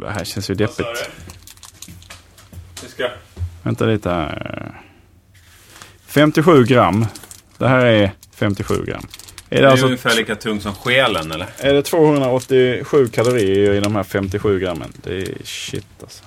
Det här känns ju deppigt. Vi ska... Vänta lite här. 57 gram. Det här är 57 gram. Är Det det, är alltså, ungefär lika tung som själen eller? är det 287 kalorier i de här 57 grammen? Det är shit alltså.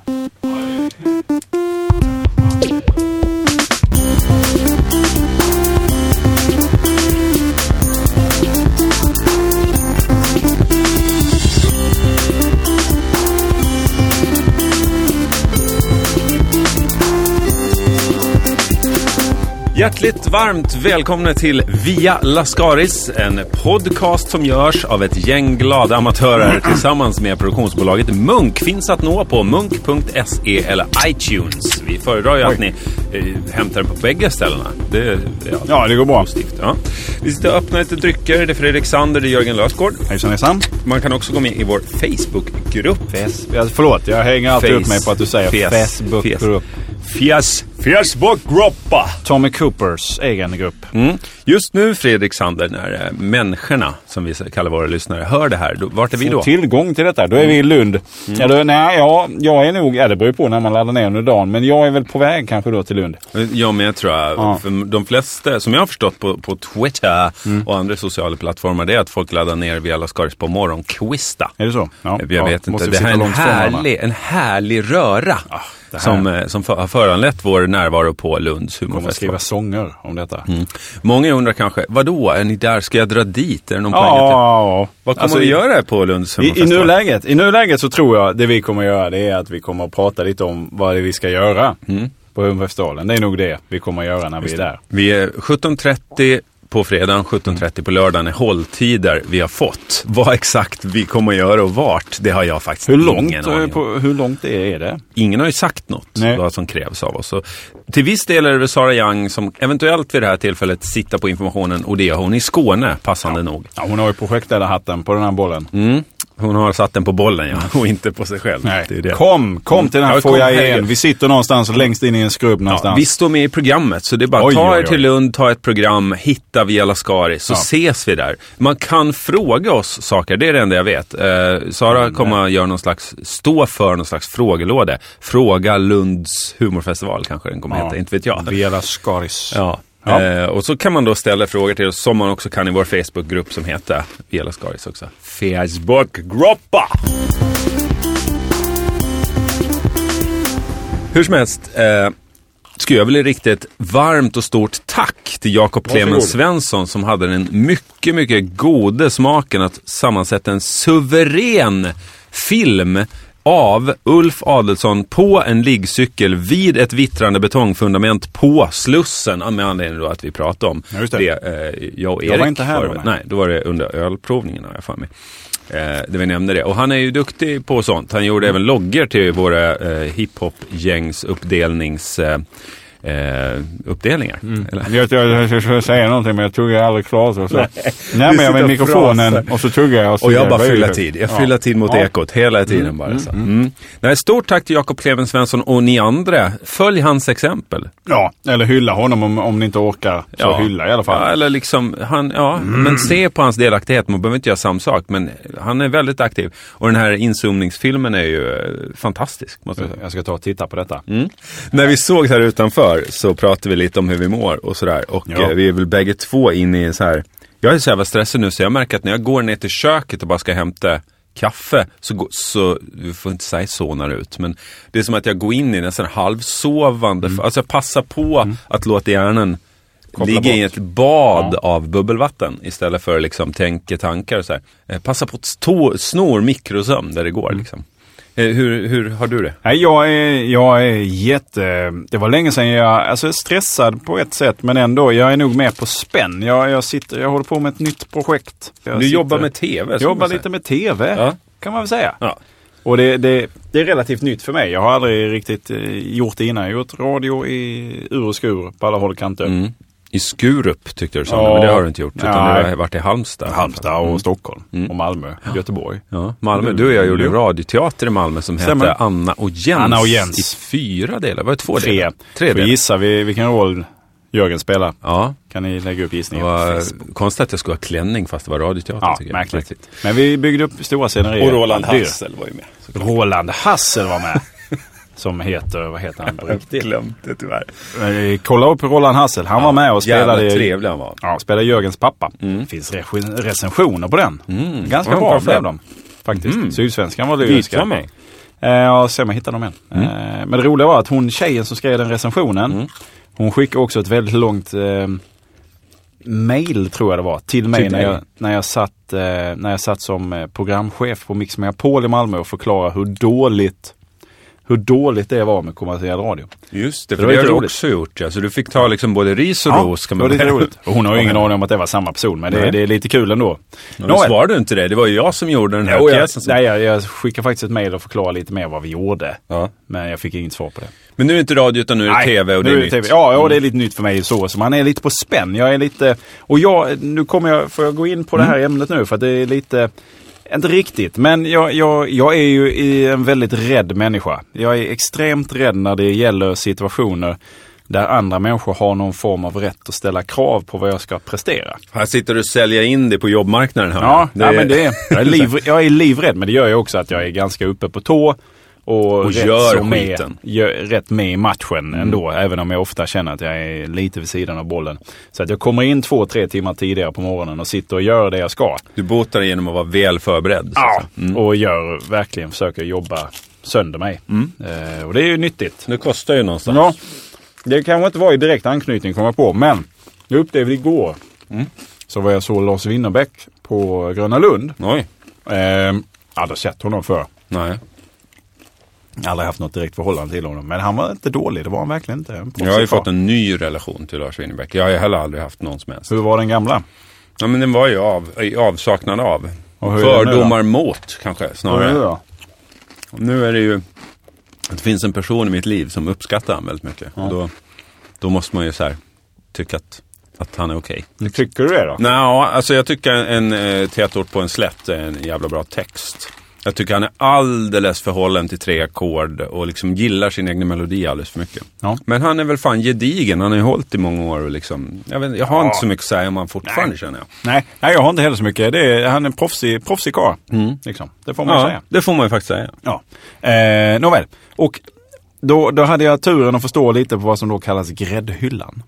Hjärtligt varmt välkomna till Via Lascaris, en podcast som görs av ett gäng glada amatörer tillsammans med produktionsbolaget Munk. Finns att nå på munk.se eller iTunes. Vi föredrar ju att ni eh, hämtar den på bägge ställena. Det, ja, Ja, det går bra. positivt. Ja. Vi sitter och öppnar lite drycker. Det är Fredrik Sander, det är Jörgen Lösgård. Hejsan hejsan. Man kan också gå med i vår Facebookgrupp. Ja, förlåt, jag hänger alltid upp Face- mig på att du säger Fes- Facebook Fes- Facebookgruppa. Tommy Coopers egen grupp. Mm. Just nu Fredrik Sander, när eh, människorna, som vi kallar våra lyssnare, hör det här, då, vart är vi då? Mm. tillgång till detta. Då är vi i Lund. Ja, då, nej, ja, jag är nog, ja det beror på när man laddar ner under dagen. Men jag är väl på väg kanske då till Lund. Jag med tror jag. Ja. För de flesta, som jag har förstått på, på Twitter Mm. och andra sociala plattformar, det är att folk laddar ner via Lascaris på morgonkvista. Är det så? Ja. Jag ja, vet inte, det här är en härlig, en härlig röra. det här- Som, eh, som för, har föranlett vår närvaro på Lunds kommer humorfestival. skriva sånger om detta. Mm. Många undrar kanske, vadå, är ni där? Ska jag dra dit? Är det någon poäng? att- Ja, Vad kommer Alltså, vi i- göra på Lunds I, I, humorfestival? nuläget, I nuläget så tror jag det vi kommer göra det är att vi kommer att prata lite om vad det är vi ska göra på humorfestivalen. Det är nog det vi kommer att göra när vi är där. Vi är 17.30 på fredagen, 17.30 på lördagen är hålltider vi har fått. Vad exakt vi kommer att göra och vart, det har jag faktiskt Hur långt, ingen eh, aning om. på, hur långt är det? Ingen har ju sagt något Nej. vad som krävs av oss. Så till viss del är det Sara Young som eventuellt vid det här tillfället sitter på informationen och det är hon i Skåne, passande nog. Ja, hon har ju projektledarhatten på den här bollen. Mm. Hon har satt den på bollen ja, och inte på sig själv. Nej. Det är det. Kom, kom till den här Ja, kom, foajén. Vi sitter någonstans längst in i en skrubb Ja, någonstans. vi står med i programmet, så det är bara Oj, ta oj, er till. Lund, ta ett program, hitta via Lascari, så Ja. ses vi där. Man kan fråga oss saker, det är det enda jag vet. Eh, Sara Mm, kommer att göra någon slags, stå för någon slags frågelåda. Fråga Lunds humorfestival kanske den kommer Ja. heta, inte vet jag. Vela Skaris. Ja. Ja. Eh, och så kan man då ställa frågor till oss som man också kan i vår Facebookgrupp som heter Via Lascaris också. Facebookgruppa! Hur som helst, eh, ska jag väl rikta ett varmt och stort tack till Jakob. Clemens Svensson som hade den mycket, mycket gode smaken att sammansätta en suverän film av Ulf Adelsson på en liggcykel vid ett vittrande betongfundament på Slussen med anledning då att vi pratade om Ja, just det. eh, jag och Jag var Erik. inte här var då, det. nej. Nej, då var det under ölprovningen har jag för mig. Eh, det vi nämnde det. Och han är ju duktig på sånt. Han gjorde även loggor till våra eh, hiphop-gängs uppdelnings... Eh, eh, uppdelningar. Mm. Eller? Jag, jag, jag skulle säga någonting men jag tuggar aldrig klart. Och så. Nej. Närmar Du jag och mikrofonen frasar. och så tuggar jag. så Och jag bara fyller tid. Jag Ja. fyller tid mot Ja. ekot hela tiden bara. Så. Mm. Nej, stort tack till Jakob Kleven Svensson och ni andra. Följ hans exempel. Ja, eller hylla honom om, om ni inte orkar. Så hylla i alla fall. Ja, eller liksom, han, ja, men se på hans delaktighet. Man behöver inte göra samma sak, men han är väldigt aktiv. Och den här inzoomningsfilmen är ju eh, fantastisk. Måste jag säga. Jag ska ta och titta på detta. Mm. När vi såg här utanför så pratade vi lite om hur vi mår och sådär. Och Ja. eh, vi är väl bägge två inne i så här. Jag är så jävla stressad nu så jag märker att när jag går ner till köket och bara ska hämta kaffe så, går- så vi får inte säga zonar ut. Men det är som att jag går in i nästan halvsovande. Alltså jag passar på att låta hjärnan Koppla ligga i bort. ett bad av bubbelvatten istället för liksom tänka tankar och så här. Eh, Passa på att stå, snor mikrosömn där det går liksom. Eh, Hur, hur har du det? Nej, jag är, jag är jätte... Det var länge sedan jag... Alltså jag stressad på ett sätt men ändå. Jag är nog mer på spänn. Jag, jag, sitter, jag håller på med ett nytt projekt. Jag Du sitter- jobbar med tv? ska Jobbar lite med tv. Ja. Kan man väl säga. Ja. Och det, det, det är relativt nytt för mig. Jag har aldrig riktigt eh, gjort det innan. Jag har gjort radio i ur och skur på alla håll och kanter. Mm. I Skurup tyckte du sa, Ja. men det har du inte gjort. Utan Nej. det har varit i Halmstad. Halmstad och Mm. Stockholm. Mm. Och Malmö. Göteborg. Ja, Malmö. Du och jag gjorde ju Jo. radioteater i Malmö som Stämmer. hette Anna och Jens. Anna och Jens. I fyra delar, var det två Tre. delar? Tre Får delar. gissa vi, vilken roll Jörgen spelar. Ja, Kan ni lägga upp på var konstigt att jag skulle ha klänning fast det var radioteater. Ja, tycker jag. märkligt. Men vi byggde upp stora scenerier. Och Roland. Hassel var ju med. Roland Hassel var med. Som heter, vad heter han på riktigt? glömt det tyvärr. Eh, Kolla upp Roland Hassel. Han var med och spelade, trevlig han var. ja, spelade Jörgens pappa. Det finns re- recensioner på den. Ganska Ja, bra blev de. Faktiskt. Sydsvenskan var lyriska. Mig. Eh, Ja, se om jag hittar dem igen. Eh, Men det roliga var att hon tjejen som skrev den recensionen. Hon skickade också ett väldigt långt eh, mail tror jag det var till mig Till när jag, när, jag satt, eh, när jag satt som programchef på Mix Megapol i Malmö och förklarade hur dåligt hur dåligt det var med kommersiell radio. Just det, Det för var det har du också gjort ja. Så du fick ta liksom både ris och ros kan det man var lite säga. roligt. Och hon har ju ingen aning om att det var samma person men det, Nej. det är lite kul ändå. Men svarade du inte det. Det var ju jag som gjorde den här Jo, jag, pjäsen. Som... nej, jag, jag skickade faktiskt ett mail och förklarade lite mer vad vi gjorde. Ja. Men jag fick inget svar på det. Men nu är det inte radio utan nu är det tv och det är det nytt. Mm. Ja, ja, det är lite nytt för mig så. Så man är lite på spänn. Jag är lite... Och jag, nu kommer jag, får jag gå in på det här Mm. ämnet nu för att det är lite... Inte riktigt, men jag, jag, jag är ju en väldigt rädd människa. Jag är extremt rädd när det gäller situationer där andra människor har någon form av rätt att ställa krav på vad jag ska prestera. Här sitter du och säljer in det på jobbmarknaden. Här. Ja, det... men det är, jag, är liv, jag är livrädd, men det gör ju också att jag är ganska uppe på tå. Och, Och gör så med, skiten. gör, rätt med i matchen ändå. Även om jag ofta känner att jag är lite vid sidan av bollen. Så att jag kommer in två, tre timmar tidigare på morgonen och sitter och gör det jag ska. Du botar genom att vara väl förberedd. att säga. Och gör, verkligen försöker jobba sönder mig. Eh, och det är ju nyttigt. Det kostar ju någonstans. Ja, det kanske inte var i direkt anknytning kommer jag på, men jag upplevde igår. Så var jag så Lars Winnerbäck på Gröna Lund. Oj. Eh, aldrig sett honom för. Nej. Aldrig haft något direkt förhållande till honom. Men han var inte dålig, det var han verkligen inte. Jag har ju fått en ny relation till Lars Winnerbäck. Jag har ju heller aldrig haft någon som helst. Hur var den gamla? Ja, men den var ju av, i avsaknad av. Fördomar mot kanske snarare. Hur är det då? Nu är det ju, det finns en person i mitt liv som uppskattar honom väldigt mycket. Och då, då måste man ju så här, tycka att, att han är okej. Tycker du det då? Nej, alltså jag tycker en, eh, tätort på en slätt är en jävla bra text. Jag tycker han är alldeles förhållen till tre ackord och liksom gillar sin egen melodi alldeles för mycket. Ja. Men han är väl fan gedigen. Han har ju hållit i många år och liksom, jag, vet, jag har Ja. inte så mycket att säga om han fortfarande Nej. känner jag. Nej, nej, jag har inte heller så mycket. Det är, han är en proffsig, proffsig karl. Liksom. Det får man Ja, säga. det får man ju faktiskt säga. Ja. Eh, nåväl. Och då, då hade jag turen att förstå lite på vad som då kallas gräddhyllan.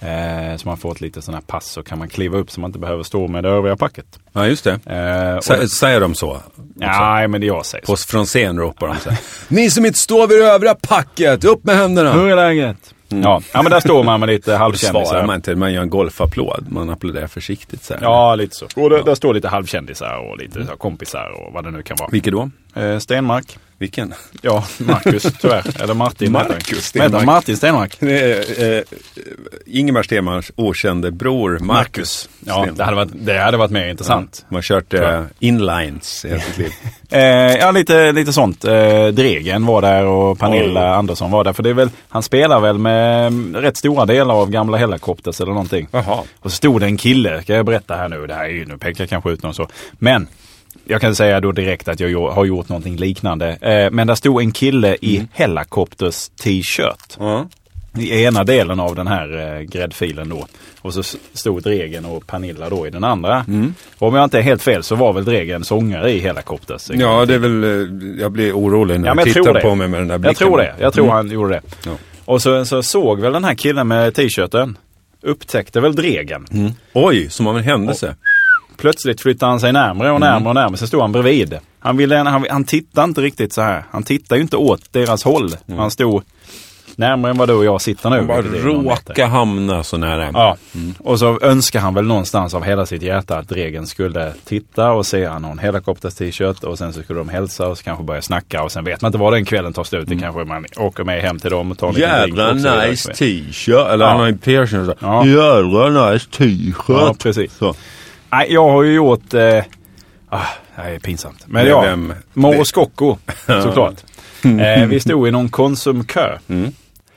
Eh, så man får ett litet sån här pass så kan man kliva upp så man inte behöver stå med det övriga packet. Ja, just det. Eh, Sä, det säger de så? nej, men det jag säger. På, från scen ropar de så. Ni som inte står vid det övriga packet, upp med händerna! Hur är läget? Ja. ja, men där står man med lite svarar halvkändisar. man inte, man gör en golfapplåd. Man applåderar försiktigt så här. Ja, lite så. Och där, där står lite halvkändisar och lite så här kompisar och vad det nu kan vara. Vilket då? Eh, Stenmark. Vilken? Ja, Marcus tyvärr. Eller Martin. Marcus Stenmark. Martin Stenmark. Eh, Ingemar Stenmarks okände bror Marcus. Ja, Stenmark. det hade varit, det hade varit mer intressant. Man har kört eh, inlines i hela sitt liv. Eh, ja, lite, lite sånt. Eh, Dregen var där och Pernilla Andersson var där. För det är väl, han spelar väl med mm, rätt stora delar av gamla Hellacopters eller någonting. Jaha. Och så stod det en kille, ska jag berätta här nu, det här är ju, nu pekar jag kanske ut någon så. Men jag kan säga då direkt att jag har gjort någonting liknande. Eh, men där stod en kille i Hellacopters t-shirt. Ja. I ena delen av den här eh, gräddfilen då. Och så stod Dregen och Pernilla då i den andra. Och om jag inte är helt fel så var väl Dregen sångare i Hellacopters. ja, det är väl, eh, jag blir orolig när Ja, men jag tittar det. på mig med den där blicken. Jag tror det. Jag tror han gjorde det. Ja. Och så, så såg väl den här killen med t-shirten. Upptäckte väl Dregen. Oj, som av en händelse. Plötsligt flyttade han sig närmare och närmare och närmare. Sen stod han bredvid. Han, ville, han, han tittade inte riktigt så här. Han tittade ju inte åt deras håll. Han stod närmare än vad du och jag sitter nu. Han bara vilket är någon meter. råka hamna så nära. Ja, och så önskar han väl någonstans av hela sitt hjärta att Dregen skulle titta och se han har en Hellacopters t-shirt och sen så skulle de hälsa och så kanske börja snacka och sen vet man inte vad den kvällen tar slut. Det kanske man åker med hem till dem och tar en Jävla och så nice t-shirt. Eller Ja. han har en piercing. så. Ja. Jävla nice t-shirt. Ja, precis. Så. Nej, jag har ju gjort... Eh, ah, det här är pinsamt. Men ja, vem- Moro Scocco såklart. eh, vi stod i någon Konsumkö. Mm.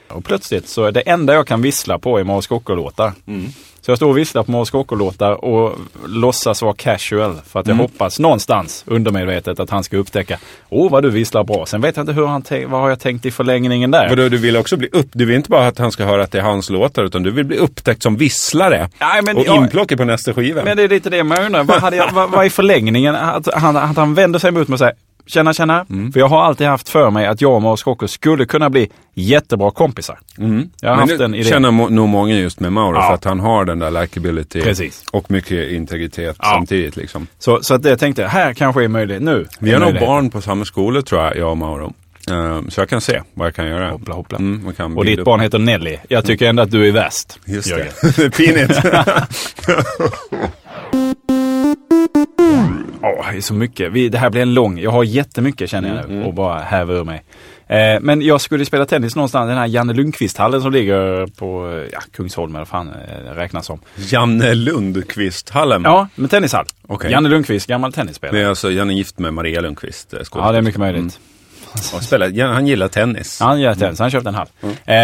Och plötsligt så är det enda jag kan vissla på i Moro Scocco-låtar. Mm. Så jag står och visslar på Morse låtar och låtsas vara casual. För att jag Mm. hoppas någonstans undermedvetet att han ska upptäcka, åh vad du visslar bra. Sen vet jag inte hur han vad har jag tänkt i förlängningen där. Vadå, du vill också bli upp... Du vill inte bara att han ska höra att det är hans låtar, utan du vill bli upptäckt som visslare. Nej, men och inplockad på nästa skiva. Men det är lite det man undrar. Vad, hade jag, vad, vad är förlängningen? Att han, att han vänder sig mot mig och säger Tjena, tjena. Mm. För jag har alltid haft för mig att jag och Morse Kocko skulle kunna bli jättebra kompisar. Jag har Mm. Men haft det en idé. känner må- nog många just med Mauro, Ja. för att han har den där likability Precis. och mycket integritet Ja. samtidigt. Liksom. Så, så att det tänkte jag, här kanske är möjligt nu. Vi är har nog barn på samma skola tror jag, jag och Mauro. Ehm, så jag kan se vad jag kan göra. Hoppla, hoppla. Mm, Och ditt upp- barn heter Nelly. Jag tycker ändå att du är värst. Just Jörgen. det. Pinigt. Ja, det är så mycket. Vi, det här blir en lång. Jag har jättemycket känner jag Mm, nu och bara häver ur mig. Eh, men jag skulle spela tennis någonstans i den här Janne Lundqvist-hallen som ligger på eh, ja, Kungsholmen eller fan eh, räknas som. Janne Lundqvist-hallen. Ja, men tennishall. Okej. Janne Lundqvist, gammal Det tennisspelare. är alltså, Janne är gift med Maria Lundqvist. eh, Ja, det är mycket möjligt. Mm. Spelar, Jan- han gillar tennis. Han gör tennis. Han köpte en hall. Eh,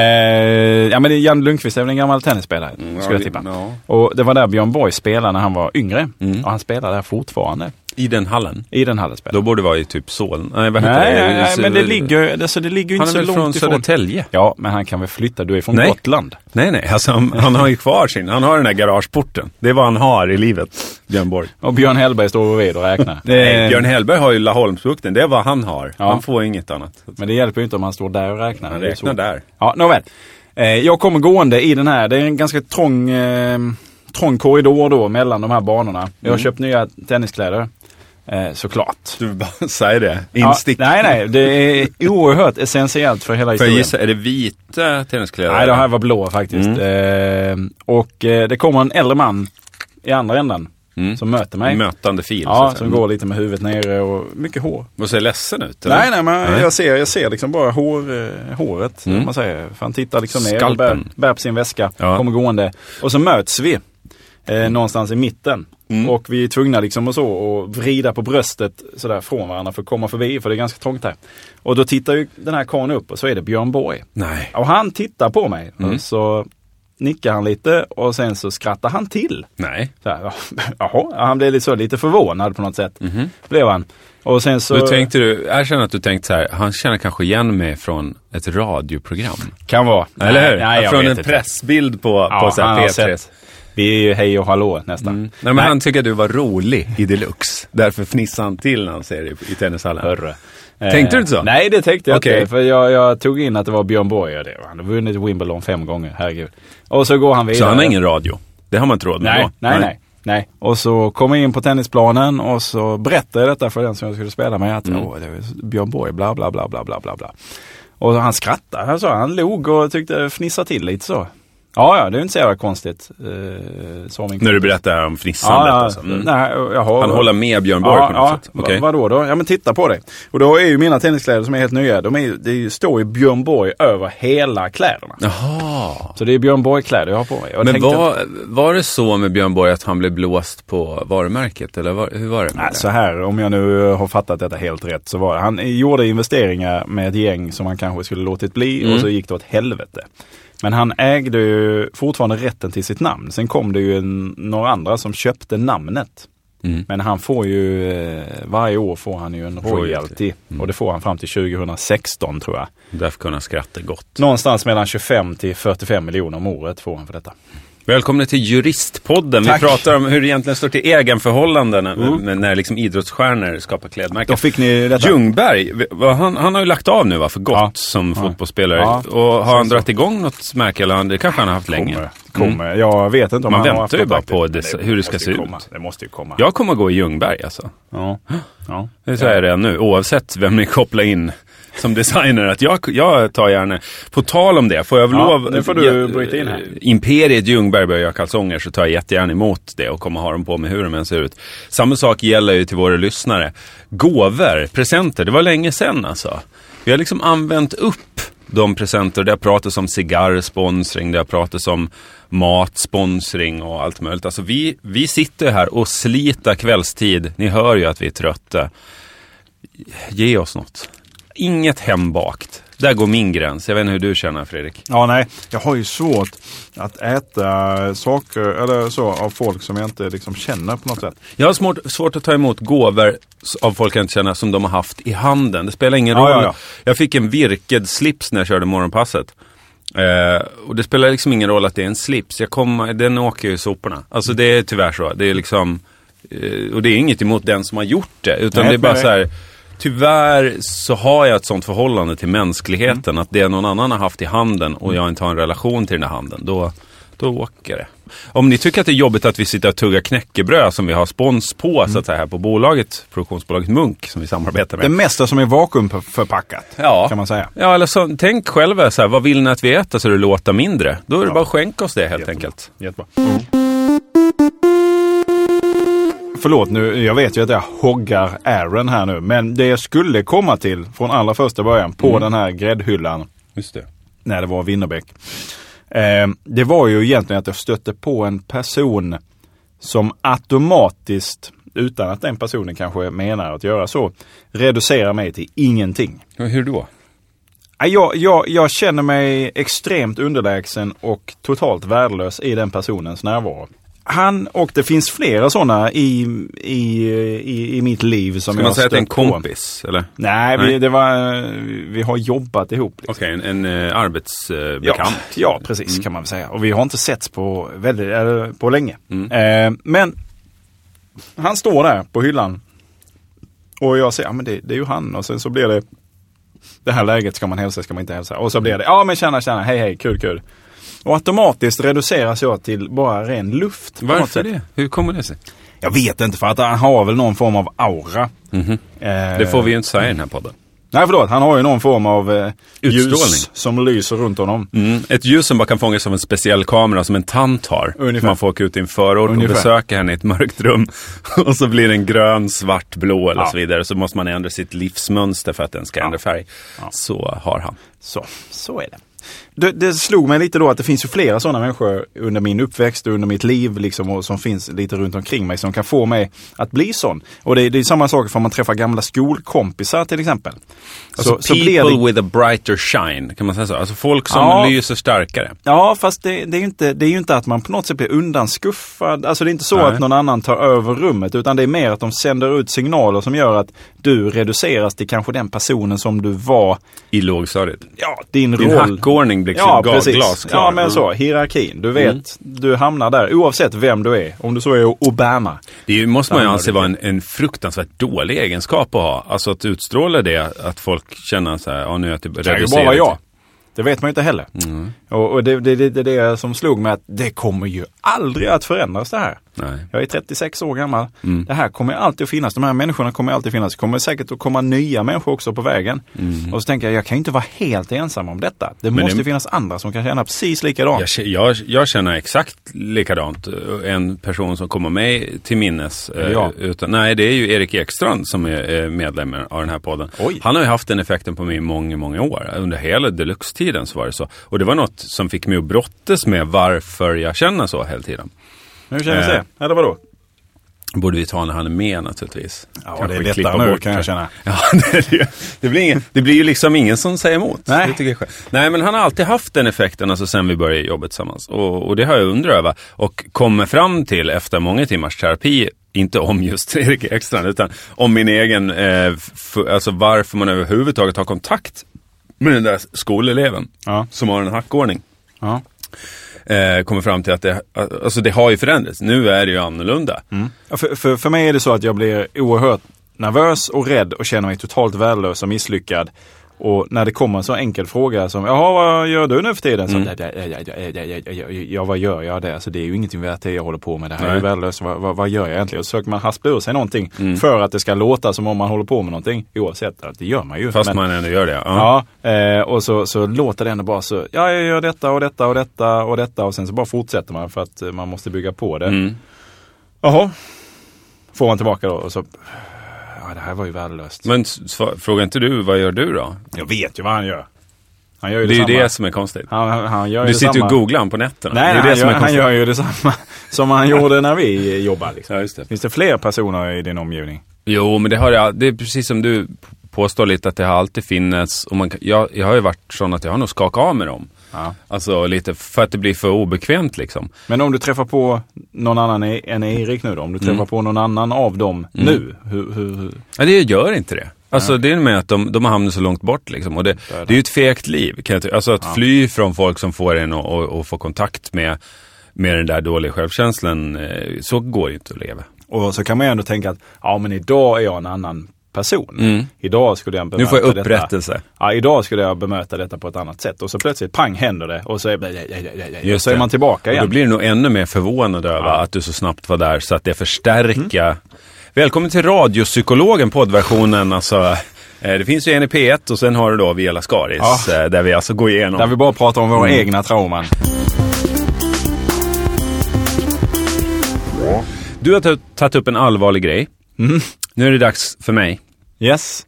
ja, men det Janne Lundqvist är väl en gammal tennisspelare, Mm, skulle ja, jag tippa. ja. Och det var där Björn Borg spelade när han var yngre. Mm. Och han spelar där fortfarande. I den hallen. I den hallen spelar Då borde det vara i typ Solna. Nej, vad heter Nej, det? nej, men det ligger, det, så det ligger ju Han inte är så från långt ifrån. Södertälje? Ja, men han kan väl flytta. Du är från Nej. Gotland. Nej, nej. Alltså, han, han har ju kvar sin. Han har den där garageporten. Det är vad han har i livet, Björn Borg. Och Björn Hellberg står bredvid och räknar. Nej, Björn Hellberg har ju Laholmsbukten. Det är vad han har. Ja. Han får inget annat. Men det hjälper ju inte om han står där och räknar. Han är räknar där. Ja, nåväl. Eh, jag kommer gående i den här. Det är en ganska trång, eh, trång korridor då mellan de här banorna. Jag har Mm. köpt nya tenniskläder. Eh, såklart. Du vill bara säga det. Ja, Instick. nej, nej. Det är oerhört essentiellt för hela historien. gissa, är det vita tenniskläder? Nej, det här var blå faktiskt. Eh, och eh, det kommer en äldre man i andra änden Mm. som möter mig. Mötande fil. Ja, som går lite med huvudet nere och mycket hår. Och ser ledsen ut? eller? Nej, nej, men Nej. Jag, ser, jag ser liksom bara hår, håret. Mm. Man säger. För han tittar liksom ner och bär, bär på sin väska. Ja. Kommer gående. Och så möts vi. Eh, någonstans i mitten. Mm. Och vi är tvungna liksom och så och vrida på bröstet sådär från varandra för att komma förbi. För det är ganska trångt här. Och då tittar ju den här karln upp och så är det Björn Borg. Nej. Och han tittar på mig. Mm. Och så nickar han lite och sen så skrattar han till. Nej. Så här, jaha, han blev lite, så, lite förvånad på något sätt. Blev han. Och sen så... Då tänkte du, erkänn att du tänkte så här, han känner kanske igen mig från ett radioprogram. Kan vara. Eller hur? Nej, från en inte. pressbild på, Ja, på så här har P3. Vi är ju hej och hallå nästan. Mm. Nej, men han tycker att du var rolig i deluxe. Därför fnissar han till när han ser dig i tennishallen. Hörre. Tänkte du inte så? Nej, det tänkte jag Okej. inte. För jag, jag tog in att det var Björn Borg och det. Han har vunnit Wimbledon fem gånger, herregud. Och så går han vidare. Så han har ingen radio? Det har man inte råd med Nej, då? nej, nej. Nej, och så kom jag in på tennisplanen och så berättade jag detta för den som jag skulle spela med. Att Mm. åh, det var Björn Borg, bla bla bla bla bla bla bla. Och han skrattade, han, sa, han log och tyckte fnissa till lite så. Ja, ja, det är inte så jävla konstigt. Eh, När du berättar om fnissandet ja, alltså. Mm. nej, jaha. Han håller med Björn Borg ja, på något ja, sätt? Vad vadå då? Ja men titta på det. Och då är ju mina tenniskläder som är helt nya, de är, det står ju Björn Borg över hela kläderna. Jaha. Så det är Björn Borg-kläder jag har på mig. Jag Men tänkte- var, var det så med Björn Borg att han blev blåst på varumärket? Eller var, hur var det Nej, det? så här, om jag nu har fattat detta helt rätt så var det. Han gjorde investeringar med ett gäng som han kanske skulle låtit bli Mm. och så gick det åt helvete. Men han ägde ju fortfarande rätten till sitt namn. Sen kom det ju en, några andra som köpte namnet. Mm. Men han får ju, eh, varje år får han ju en Royalty. Mm. Och det får han fram till 2016 tror jag. Därför kunde han skratta gott. Någonstans mellan 25 till 45 miljoner om året får han för detta. Välkomna till Juristpodden. Tack. Vi pratar om hur det egentligen står till egenförhållanden Mm. när, liksom idrottsstjärnor skapar klädmärken. Då fick ni detta. Ljungberg, han, han har ju lagt av nu va, för gott Ja. som Ja. fotbollsspelare. Ja. Och har han Så- dragit igång något märke? Eller han, det kanske han har haft länge. Kommer, Mm. kommer. Jag vet inte om Man han har väntar haft ju bara på det- hur det ska se ut. Det måste ju komma. Jag kommer att gå i Ljungberg alltså. Ja. ja. Det säger jag redan nu, oavsett vem ni kopplar in som designer. Att jag, jag tar gärna, på tal om det, får jag Ja, lov... nu får du bryta in här. Imperiet Ljungberg börjar göra kalsonger så tar jag jättegärna emot det och kommer ha dem på mig hur de än ser ut. Samma sak gäller ju till våra lyssnare. Gåvor, presenter, det var länge sedan alltså. Vi har liksom använt upp de presenter. Det har pratats om cigarrsponsring, det har pratats om matsponsring och allt möjligt. Alltså vi, vi sitter här och sliter kvällstid. Ni hör ju att vi är trötta. Ge oss något. Inget hembakt. Där går min gräns. Jag vet inte hur du känner Fredrik. Ja, nej. Jag har ju svårt att äta saker eller så av folk som jag inte liksom känner på något sätt. Jag har svårt, svårt att ta emot gåvor av folk jag inte känner som de har haft i handen. Det spelar ingen roll. Ja, ja, ja. Jag fick en virked slips när jag körde morgonpasset. Eh, och det spelar liksom ingen roll att det är en slips. Jag kom, den åker ju i soporna. Alltså det är tyvärr så. Det är liksom, eh, och det är inget emot den som har gjort det. Utan Nej, det är bara nej. så här. Tyvärr så har jag ett sånt förhållande till mänskligheten. Mm. Att det någon annan har haft i handen och jag inte har en relation till den här handen. Då, då åker det. Om ni tycker att det är jobbigt att vi sitter och tuggar knäckebröd som vi har spons på Mm. så att säga här på bolaget, produktionsbolaget Munk som vi samarbetar med. Det mesta som är vakuumförpackat Ja. kan man säga. Ja, eller så, tänk själva så här, vad vill ni att vi äter så det låter mindre? Då är det Ja. bara att skänka oss det helt Jättebra. enkelt. Jättebra. Förlåt nu, jag vet ju att jag hoggar Aaron här nu. Men det jag skulle komma till från allra första början på den här gräddhyllan Just det. när det var Winnerbäck. Eh, det var ju egentligen att jag stötte på en person som automatiskt, utan att den personen kanske menar att göra så, reducerar mig till ingenting. Hur då? Jag, jag, jag känner mig extremt underlägsen och totalt värdelös i den personens närvaro. Han, och det finns flera sådana i, i, i, i mitt liv som Ska man säga att det är en på. kompis? Eller? Nej, Nej. Vi, det var, vi har jobbat ihop. Liksom. Okej, en, en eh, Ja, arbetsbekant. ja, precis kan man väl säga. Och vi har inte setts på, väldigt, eller, på länge. Mm. Eh, men han står där på hyllan. Och jag säger, ja men det, det är ju han. Och sen så blir det det här läget, ska man hälsa, ska man inte hälsa? Och så blir det, ja men tjena, tjena, hej, hej, kul, kul. Och automatiskt reduceras jag till bara ren luft. Varför det? Hur kommer det sig? Jag vet inte, för att han har väl någon form av aura. Mhm. Eh, Det får vi ju inte säga i den här podden. Nej, förlåt. Han har ju någon form av eh, Utstrålning. ljus som lyser runt honom. Mm. Ett ljus som bara kan fångas av en speciell kamera som en tant har. Ungefär. Som man får åka ut i en förort Ungefär. och besöka henne i ett mörkt rum. och så blir den grön, svart, blå eller Ja. så vidare. Så måste man ändra sitt livsmönster för att den ska ändra färg. Ja. Så har han. Så, så är det. Det. Det slog mig lite då att det finns ju flera sådana människor under min uppväxt och under mitt liv liksom, och som finns lite runt omkring mig som kan få mig att bli sån. Och det, det är samma sak om man träffar gamla skolkompisar till exempel. Alltså så, så people blir det, with a brighter shine, kan man säga så? Alltså folk som Ja. lyser starkare. Ja, fast det, det, är ju inte, det är ju inte att man på något sätt blir undanskuffad. Alltså det är inte så Nej. att någon annan tar över rummet utan det är mer att de sänder ut signaler som gör att du reduceras till kanske den personen som du var. I lågstadiet. Ja, din, Din roll. Hackordning blir Ja, ga- precis. glasklar. Ja, men Mm. så. Hierarkin. Du vet, du hamnar där oavsett vem du är. Om du så är Obama. Det måste man ju anse vara en, en fruktansvärt dålig egenskap att ha. Alltså att utstråla det, att folk känner så här, ja nu är jag typ Det kan ju reducerad. bara vara jag. Det vet man ju inte heller. Mm. Och, och det, det, det, det är det som slog mig att det kommer ju aldrig att förändras det här. Nej. Jag är 36 år gammal. Mm. Det här kommer alltid att finnas. De här människorna kommer alltid att finnas. Det kommer säkert att komma nya människor också på vägen. Och så tänker jag, jag kan inte vara helt ensam om detta. Det Men måste det- finnas andra som kan känna precis likadant. Jag, jag, jag känner exakt likadant. En person som kommer mig till minnes. eh, Ja. Utan, nej, det är ju Erik Ekstrand som är eh, medlem av den här podden. Oj. Han har ju haft den effekten på mig i många, många år. Under hela deluxe-tiden så var det så. Och det var något som fick mig att brottas med varför jag känner så hela tiden. Hur känns Eh. det? Eller vadå? Borde vi ta när han är med naturligtvis. Ja, Kanske det är lättare nu kan jag känna. Ja, det, är det. Blir ingen, det blir ju liksom ingen som säger emot. Nej. Det tycker jag. Nej, men han har alltid haft den effekten alltså sen vi började jobba tillsammans. Och, och det har jag undrat över. Och kommer fram till efter många timmars terapi, inte om just Erik Ekstrand, utan om min egen, eh, f- alltså varför man överhuvudtaget har kontakt med den där skoleleven Ja. som har en hackordning. Ja. Eh, kommer fram till att det, alltså det har ju förändrats. Nu är det ju annorlunda. Mm. Ja, För, för, för mig är det så att jag blir oerhört nervös och rädd och känner mig totalt värdelös och misslyckad. Och när det kommer en så enkel fråga som jaha vad gör du nu för tiden? Så, mm. ja, vad gör jag det? Alltså, det är ju ingenting värt det jag håller på med. Det här Nej. är värdelöst. Vad, vad, vad, gör jag egentligen? Och så försöker man haspla ur sig någonting mm. för att det ska låta som om man håller på med någonting. Oavsett, att det gör man ju. Fast men, man ändå gör det. Ja, ja eh, och så, så låter det ändå bara så. Ja, jag gör detta och detta och detta och detta och sen så bara fortsätter man för att eh, man måste bygga på det. Mm. Jaha, får man tillbaka då och så ja det här var ju värdelöst. Men frågar inte du, vad gör du då? Jag vet ju vad han gör. Han gör ju Det är ju det som är konstigt. Han, han, han gör Du sitter ju och googlar han på nätterna. Nej, det är han, det som gör, är han gör ju detsamma som han gjorde när vi jobbade. Liksom. Ja, just det. Finns det fler personer i din omgivning? Jo, men det har jag, det är precis som du påstår lite att det har alltid funnits, och man, jag, jag har ju varit sån att jag har nog skakat av med dem. Ja. Alltså lite för att det blir för obekvämt liksom. Men om du träffar på någon annan e- än Erik nu då? Om du träffar Mm. på någon annan av dem nu? Hur, hur, hur? Ja, det gör inte det. Alltså det är med att de, de har hamnat så långt bort liksom. Och det, Det är det. det är ju ett fegt liv. Kan jag ty- alltså att fly från folk som får en och, och, och få kontakt med, med den där dåliga självkänslan. Eh, så går ju inte att leva. Och så kan man ju ändå tänka att ja men idag är jag en annan person. Idag skulle jag bemöta Nu får jag Detta. upprättelse. Ja, idag skulle jag bemöta detta på ett annat sätt. Och så plötsligt pang händer det och så är, och Just så är det. man tillbaka Och igen. då blir du nog ännu mer förvånad över att du så snabbt var där så att det förstärker. Välkommen till Radiopsykologen poddversionen. Alltså, eh, det finns ju en i P1 och sen har du då Via Lascaris Ja. eh, där vi alltså går igenom. Där vi bara pratar om våra Mm. egna trauman. Du har ta- tagit upp en allvarlig grej. Mm. Nu är det dags för mig. Yes.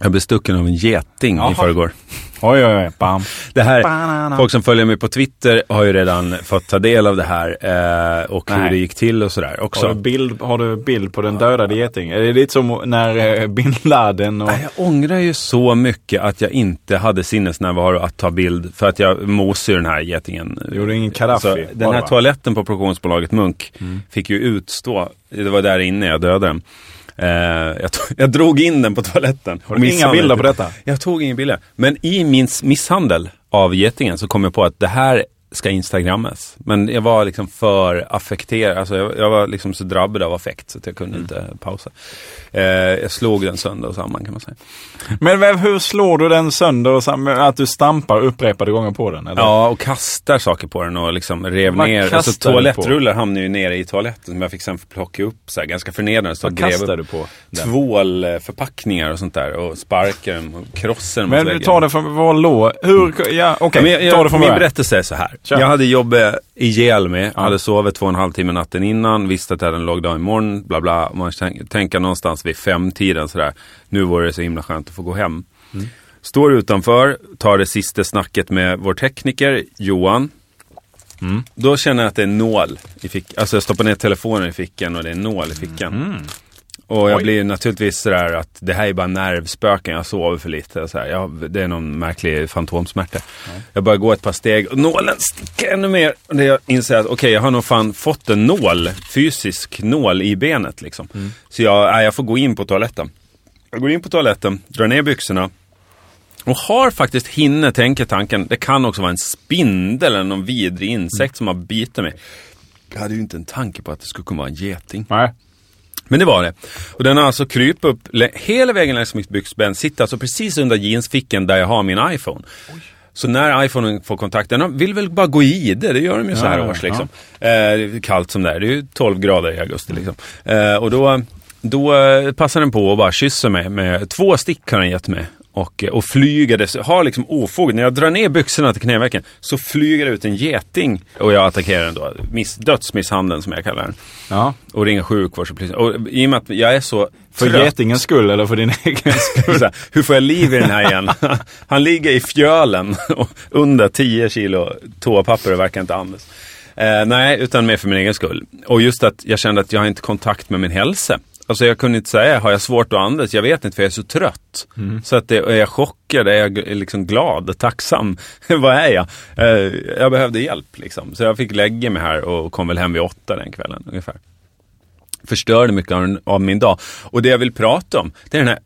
Jag blev stucken av en geting Jaha. i förrgår. Oj, oj, oj. Bam. Det här, Banana. folk som följer mig på Twitter har ju redan fått ta del av det här eh, och hur Nej. det gick till och sådär också. Har du, bild, har du bild på den dödade getingen? Är det lite som när eh, bin Laden och... Nej, Jag ångrar ju så mycket att jag inte hade sinnesnärvaro att ta bild för att jag mosade den här getingen. Du gjorde ingen Gaddafi, Alltså, den här va? Mm. toaletten på produktionsbolaget Munk fick ju utstå, det var där inne jag dödade den. Eh, jag, tog, jag drog in den på toaletten. Har du inga bilder på detta? Jag tog inga bilder. Men i min misshandel av getingen så kom jag på att det här ska instagrammas. Men jag var liksom för affekterad, alltså jag, jag var liksom så drabbad av affekt så att jag kunde Mm. inte pausa. Eh, jag slog den sönder och samman kan man säga. Men vem- hur slår du den sönder? Och sam- att du stampar upprepade gånger på den? Eller? Ja, och kastar saker på den och liksom rev Vad ner. Alltså toalettrullar hamnade ju nere i toaletten som jag fick sen plocka upp så här, ganska förnedrande. Så Vad kastar du på? Den? Tvålförpackningar och sånt där och sparkar dem och krossar dem Men du tar det från var lå? Hur? Ja, okej. Ja, men jag, Ta det från min början. berättelse är så här. Kör. Jag hade jobbat ihjäl mig, hade sovit två och en halv timme natten innan, visste att jag hade en låg dag imorgon, bla bla. Man tänk, tänker någonstans vid femtiden sådär. Nu vore det så himla skönt att få gå hem. Står utanför, tar det sista snacket med vår tekniker Johan. Då känner jag att det är nål i fickan. Alltså jag stoppar ner telefonen i fickan och det är nål i fickan. Och jag Oj. blir naturligtvis sådär att det här är bara nervspöken, jag sover för lite. Så här. Jag, det är någon märklig fantomsmärta. Jag börjar gå ett par steg och nålen sticker ännu mer. Och det jag inser att okej, jag har nog fan fått en nål, fysisk nål i benet liksom. Så jag, jag får gå in på toaletten. Jag går in på toaletten, drar ner byxorna. Och har faktiskt hinner tänka tanken, det kan också vara en spindel eller någon vidrig insekt som har bitit mig. Jag hade ju inte en tanke på att det skulle kunna vara en geting. Nej. Men det var det. Och den har alltså krypit upp hela vägen längs mitt byxben. Sitter alltså precis under jeansfickan där jag har min iPhone. Så när iPhonen får kontakt, den vill väl bara gå i det. Det gör de ju så här Ja, ja, års liksom. Eh, det är kallt som det är. Det är ju 12 grader i augusti liksom. Eh, och då, då eh, passar den på och bara kysser mig. Med, två stick har den gett mig. Och, och flyger, det, har liksom ofog. När jag drar ner byxorna till knävecken så flyger det ut en geting. Och jag attackerar den då. Miss, dödsmisshandeln som jag kallar den. Ja. Och ringer sjukvårdspolisen. Och i och med att jag är så För trött. getingens skull eller för din egen skull? Här, Hur får jag liv i den här igen? Han ligger i fjölen och under 10 kilo toapapper och verkar inte andas. Eh, nej, utan mer för min egen skull. Och just att jag kände att jag har inte kontakt med min hälsa. Alltså jag kunde inte säga, har jag svårt att andas? Jag vet inte för jag är så trött. Så att det, är jag chockad? Är jag liksom glad? Tacksam? Vad är jag? Eh, jag behövde hjälp liksom. Så jag fick lägga mig här och kom väl hem vid åtta den kvällen ungefär förstörde mycket av, av min dag. Och det jag vill prata om, det är den här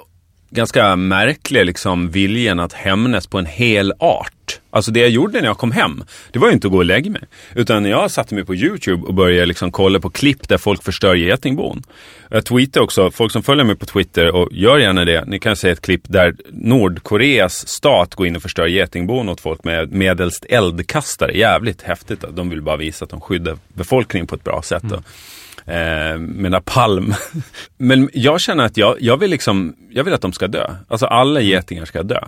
ganska märkliga liksom, viljan att hämnas på en hel art. Alltså det jag gjorde när jag kom hem, det var ju inte att gå och lägga mig. Utan jag satte mig på YouTube och började liksom kolla på klipp där folk förstör getingbon. Jag tweetade också, folk som följer mig på Twitter och gör gärna det, ni kan se ett klipp där Nordkoreas stat går in och förstör getingbon åt folk med medelst eldkastare. Jävligt häftigt. De vill bara visa att de skyddar befolkningen på ett bra sätt. då. Eh, med napalm. Men jag känner att jag, jag vill liksom, jag vill att de ska dö. Alltså alla getingar ska dö.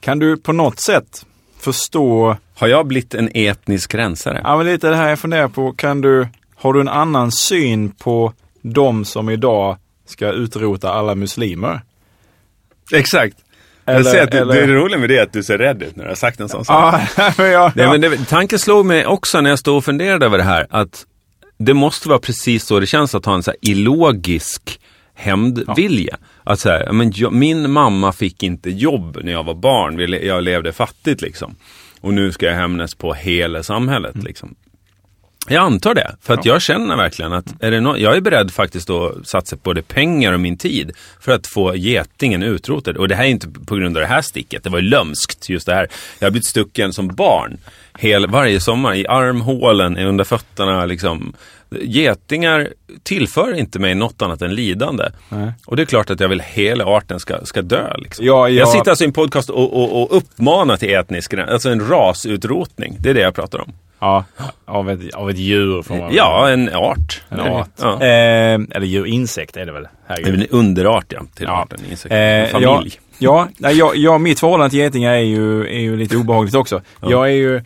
Kan du på något sätt förstå, Har jag blivit en etnisk rensare? ja men lite det här jag funderar på, kan du, har du en annan syn på de som idag ska utrota alla muslimer? Exakt. jag Eller- ser att du, eller- det är roligt med det att du ser rädd ut när du har sagt en sån sak. Ja, men jag, Nej, ja. men det, tanken slog mig också när jag stod och funderade över det här att det måste vara precis så det känns att ha en så här illogisk hämndvilja. Att säga, men jag, min mamma fick inte jobb när jag var barn, le- jag levde fattigt liksom. Och nu ska jag hämnas på hela samhället Mm. liksom. Jag antar det, för att jag känner verkligen att är det nå- jag är beredd faktiskt att satsa både pengar och min tid för att få getingen utrotad. Och det här är inte på grund av det här sticket, det var ju lömskt just det här. Jag har blivit stucken som barn hel, varje sommar i armhålen, under fötterna liksom. Getingar tillför inte mig något annat än lidande. Nej. Och det är klart att jag vill hela arten ska, ska dö. Liksom. Ja, Jag ja. sitter alltså i en podcast och, och, och uppmanar till etnisk, alltså en rasutrotning. Det är det jag pratar om. Ja, av ett, av ett djur får man Ja, en art. En art. Ja. Eh, eller djur, insekt är det väl? Det är Herregud. väl en underart ja, till Ja. arten. Insekt. Eh, familj. ja, ja, ja, mitt förhållande till getingar är ju, är ju lite obehagligt också. Jag är ju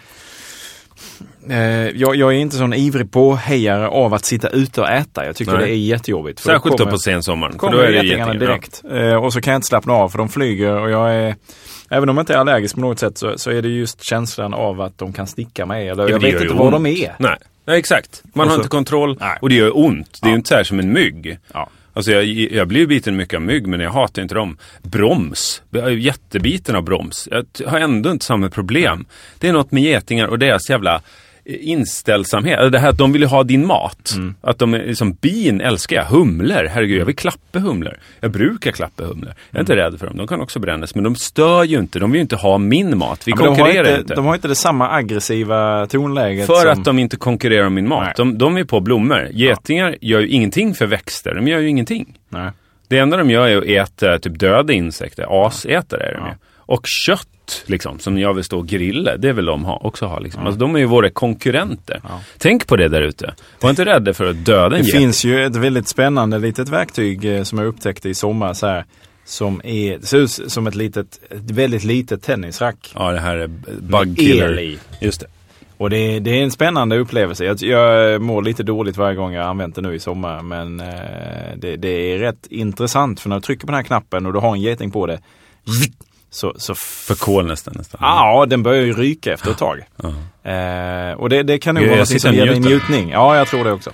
jag, jag är inte sån ivrig påhejare av att sitta ute och äta. Jag tycker Nej. det är jättejobbigt. för Särskilt då kommer- på sensommaren. För kommer då är det getingarna getingar. direkt. Eh, och så kan jag inte slappna av för de flyger och jag är Även om jag inte är allergisk på något sätt så, så är det just känslan av att de kan sticka mig. Eller Ja, jag vet inte var de är. Nej, Nej exakt. Man Och har så- inte kontroll Nej. och det gör ont. Det är Ja. ju inte så här som en mygg. Ja. Alltså jag, jag blir biten mycket av mygg men jag hatar inte dem. Broms. Jag är jättebiten av broms. Jag har ändå inte samma problem. Det är något med getingar och deras jävla eh, inställsamhet. Det här att de vill ha din mat. Mm. Att de är liksom, bin älskar jag. Humlor, herregud jag vill klappa humlor. Jag brukar klappa humlor. Jag är inte Mm. rädd för dem. De kan också brännas. Men de stör ju inte. De vill ju inte ha min mat. Vi Ja, men de, konkurrerar inte, inte. de har inte det samma aggressiva tonläget. För som, att de inte konkurrerar om min mat. Nej. De, de är på blommor. Getingar gör ju ingenting för växter. De gör ju ingenting. Nej. Det enda de gör är att äta typ döda insekter. Asätare är de Ja. ju. Och kött, liksom, som jag vill stå och grilla. Det vill de ha, också ha. Liksom. Alltså, de är ju våra konkurrenter. Ja. Tänk på det där ute. Var inte rädda för att döda en Det geting. finns ju ett väldigt spännande litet verktyg eh, som jag upptäckte i sommar. Så här, som är, ser ut som ett, litet, ett väldigt litet tennisrack. Ja, det här är bug killer. Just det. Och det är, det är en spännande upplevelse. Jag, jag mår lite dåligt varje gång jag använt det nu i sommar. Men eh, det, det är rätt intressant för när du trycker på den här knappen och du har en geting på det. Så, så För kol nästan. nästan. Ja, den börjar ju ryka efter ett tag. Eh, och det, det kan nog vara något som ger dig njutning. Ja, jag tror det också.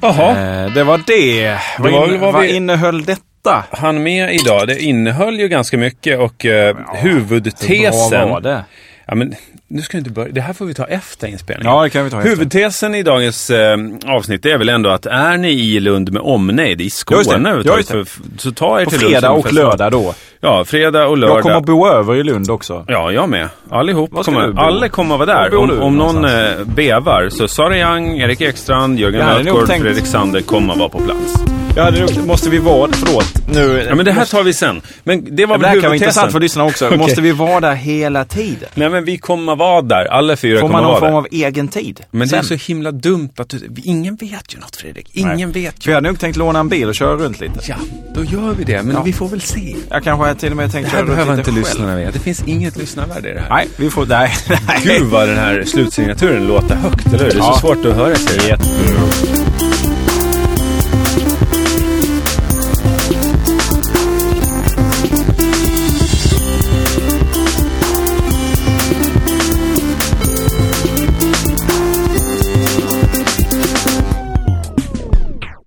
Jaha. Eh, det var det. Vad, var in, vad vad vi- innehöll detta? Han med idag, det innehöll ju ganska mycket och eh, Hur huvudtesen. bra var det? Ja, men nu ska du inte börja. Det här får vi ta efter inspelningen. Ja, det kan vi ta efter. Huvudtesen i dagens eh, avsnitt är väl ändå att är ni i Lund med omnejd, i Skåne Just det, just det. för- så ta er På till Lund fredag som och lördag då. Ja, fredag och lördag. Jag kommer att bo över i Lund också. Ja, jag med. Allihop kommer. Alla kommer vara Var där. Om, om någon eh, bevar så Sara Young, Erik Ekstrand, Jörgen Lötgård, Fredrik Sander kommer vara på plats. Ja, det måste vi vara, förlåt. Nu, Ja, men det här måste, tar vi sen. Men det var det väl här kan vara intressant för lyssnarna också. Okej. Måste vi vara där hela tiden? Nej, men vi kommer vara där. Alla fyra Får kommer man att någon vara form där. av egen tid? Men det är Sen? så himla dumt att du... Ingen vet ju något Fredrik. Ingen vet För ju. jag hade nog tänkt låna en bil och köra runt lite. Ja, då gör vi det. Men Ja. vi får väl se. Jag kanske till och med tänkt Det köra här runt behöver lite inte själv. lyssnarna veta. Det finns inget lyssnarvärde i det här. Nej, vi får... Nej, nej. Gud vad den här slutsignaturen låter högt, eller hur? Det är Ja. så svårt att höra sig. Jättebra.